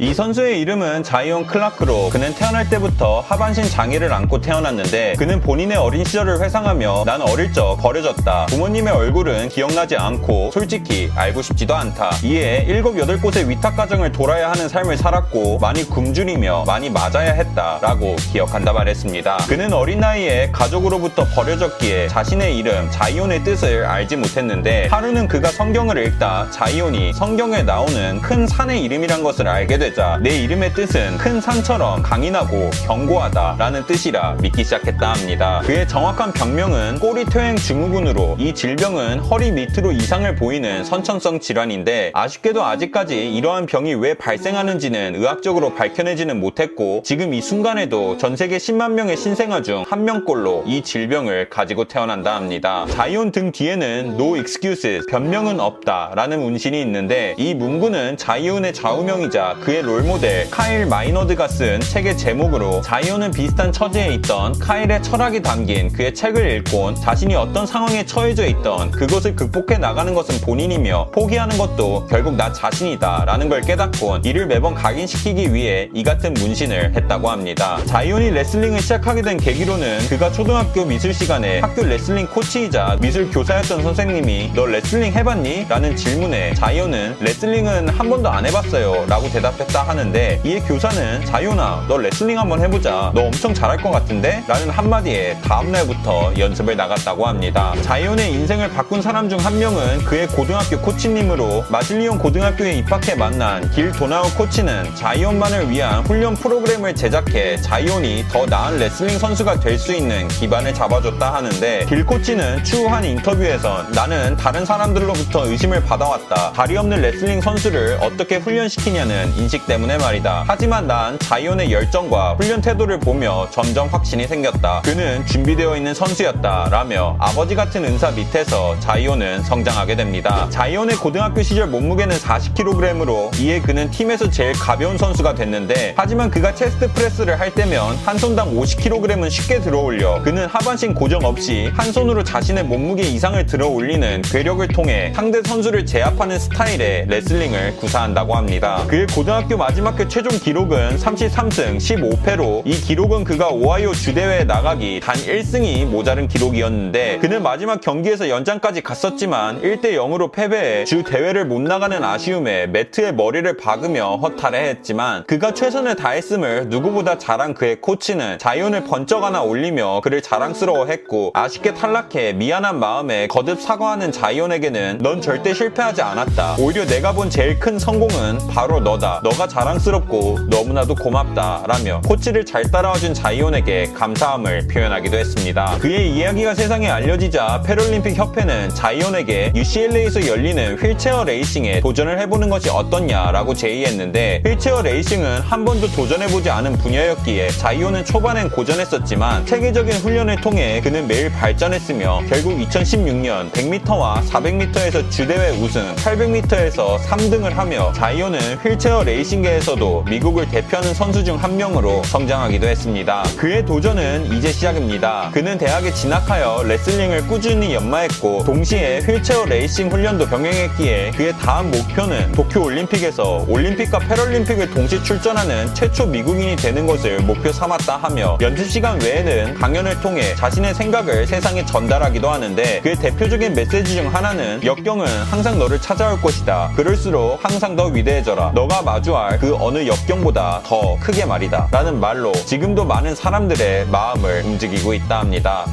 이 선수의 이름은 자이온 클라크로 그는 태어날 때부터 하반신 장애를 안고 태어났는데 그는 본인의 어린 시절을 회상하며 난 어릴 적 버려졌다. 부모님의 얼굴은 기억나지 않고 솔직히 알고 싶지도 않다. 이에 일곱 여덟 곳의 위탁 가정을 돌아야 하는 삶을 살았고 많이 굶주리며 많이 맞아야 했다 라고 기억한다 말했습니다. 그는 어린 나이에 가족으로부터 버려졌기에 자신의 이름 자이온의 뜻을 알지 못했는데 하루는 그가 성경을 읽다 자이온이 성경에 나오는 큰 산의 이름이란 것을 알게 되자 내 이름의 뜻은 큰 산처럼 강인하고 견고하다 라는 뜻이라 믿기 시작했다 합니다. 그의 정확한 병명은 꼬리퇴행 증후군으로 이 질병은 허리 밑으로 이상을 보이는 선천성 질환인데 아쉽게도 아직까지 이러한 병이 왜 발생하는지는 의학적으로 밝혀내지는 못했고 지금 이 순간에도 전 세계 10만 명의 신생아 중 한 명꼴로 이 질병을 가지고 태어난다 합니다. 자이온 등 뒤에는 No excuses, 변명은 없다 라는 문신이 있는데 이 문구는 자이온의 좌우명이자 그의 롤모델 카일 마이너드가 쓴 책의 제목으로 자이온은 비슷한 처지에 있던 카일의 철학이 담긴 그의 책을 읽곤 자신이 어떤 상황에 처해져 있던 그것을 극복해 나가는 것은 본인이며 포기하는 것도 결국 나 자신이다 라는 걸 깨닫곤 이를 매번 각인시키기 위해 이 같은 문신을 했다고 합니다. 자이온이 레슬링을 시작하게 된 계기로는 그가 초등학교 미술 시간에 학교 레슬링 코치이자 미술 교사였던 선생님이 너 레슬링 해봤니? 라는 질문에 자이온은 레슬링은 한 번도 안 해봤어요 라고 대답했다 하는데 이에 교사는 자이온아 너 레슬링 한번 해보자 너 엄청 잘할 것 같은데? 라는 한마디에 다음날부터 연습을 나갔다고 합니다. 자이온의 인생을 바꾼 사람 중 한 명은 그의 고등학교 코치님으로 마실리온 고등학교에 입학해 만난 길 도나우 코치는 자이온만을 위한 훈련 프로그램을 제작해 자이온이 더 나은 레슬링 선수가 될 수 있는 기반을 잡아줬다 하는데 길 코치는 추후 한 인터뷰에서 나는 다른 사람들로부터 의심을 받아왔다. 다리 없는 레슬링 선수를 어떻게 훈련시키냐는 인식 때문에 말이다. 하지만 난 자이온의 열정과 훈련 태도를 보며 점점 확신이 생겼다. 그는 준비되어 있는 선수였다. 라며 아버지 같은 은사 밑에서 자이온은 성장하게 됩니다. 자이온의 고등학교 시절 몸무게는 40kg으로 이에 그는 팀에서 제일 가벼운 선수가 됐는데 하지만 그가 chest press를 할 때면 한 손당 50kg은 쉽게 들어올려 그는 하반신 고정 없이 한 손으로 자신의 몸무게 이상을 들어 올리는 괴력을 통해 상대 선수를 제압하는 스타일의 레슬링을 구사한다고 합니다. 그의 고등학교 마지막 회 최종 기록은 33승 15패로 이 기록은 그가 오하이오 주대회에 나가기 단 1승이 모자른 기록이었는데 그는 마지막 경기에서 연장까지 갔었지만 1대 0으로 패배해 주 대회를 못 나가는 아쉬움에 매트에 머리를 박으며 허탈해했지만 그가 최선을 다했음을 누구보다 잘한 그의 코치는 자이온을 번쩍 하나 올리며 그를 자랑스러워했고 아쉽게 탈락해 미안한 마음에 거듭 사과하는 자이온에게는 넌 절대 실패하지 않았다. 오히려 내가 본 제일 큰 성공은 바로 너다. 너가 자랑스럽고 너무나도 고맙다. 라며 코치를 잘 따라와준 자이온에게 감사함을 표현하기도 했습니다. 그의 이야기가 세상에 알려지자 패럴림픽 협회는 자이온에게 UCLA에서 열리는 휠체어 레이싱에 도전을 해보는 것이 어떻냐라고 제의했는데 휠체어 레이싱은 한 번도 도전해보지 않은 분야였기에 자이온은 초반엔 고전했었지만 체계적인 훈련을 통해 그는 매일 발전했으며 결국 2016년 100m와 400m에서 주대회 우승, 800m에서 3등을 하며 자이온은 휠체어 레이싱 계에서도 미국을 대표하는 선수 중 한 명으로 성장하기도 했습니다. 그의 도전은 이제 시작입니다. 그는 대학에 진학하여 레슬링을 꾸준히 연마했고 동시에 휠체어 레이싱 훈련도 병행했기에 그의 다음 목표는 도쿄 올림픽에서 올림픽과 패럴림픽을 동시 출전하는 최초 미국인이 되는 것을 목표 삼았다 하며 연습 시간 외에는 강연을 통해 자신의 생각을 세상에 전달하기도 하는데 그의 대표적인 메시지 중 하나는 역경은 항상 너를 찾아올 것이다. 그럴수록 항상 더 위대해져라. 너가 마주할 그 어느 역경보다 더 크게 말이다. 라는 말로 지금도 많은 사람들의 마음을 움직이고 있다 합니다.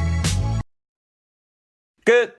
끝!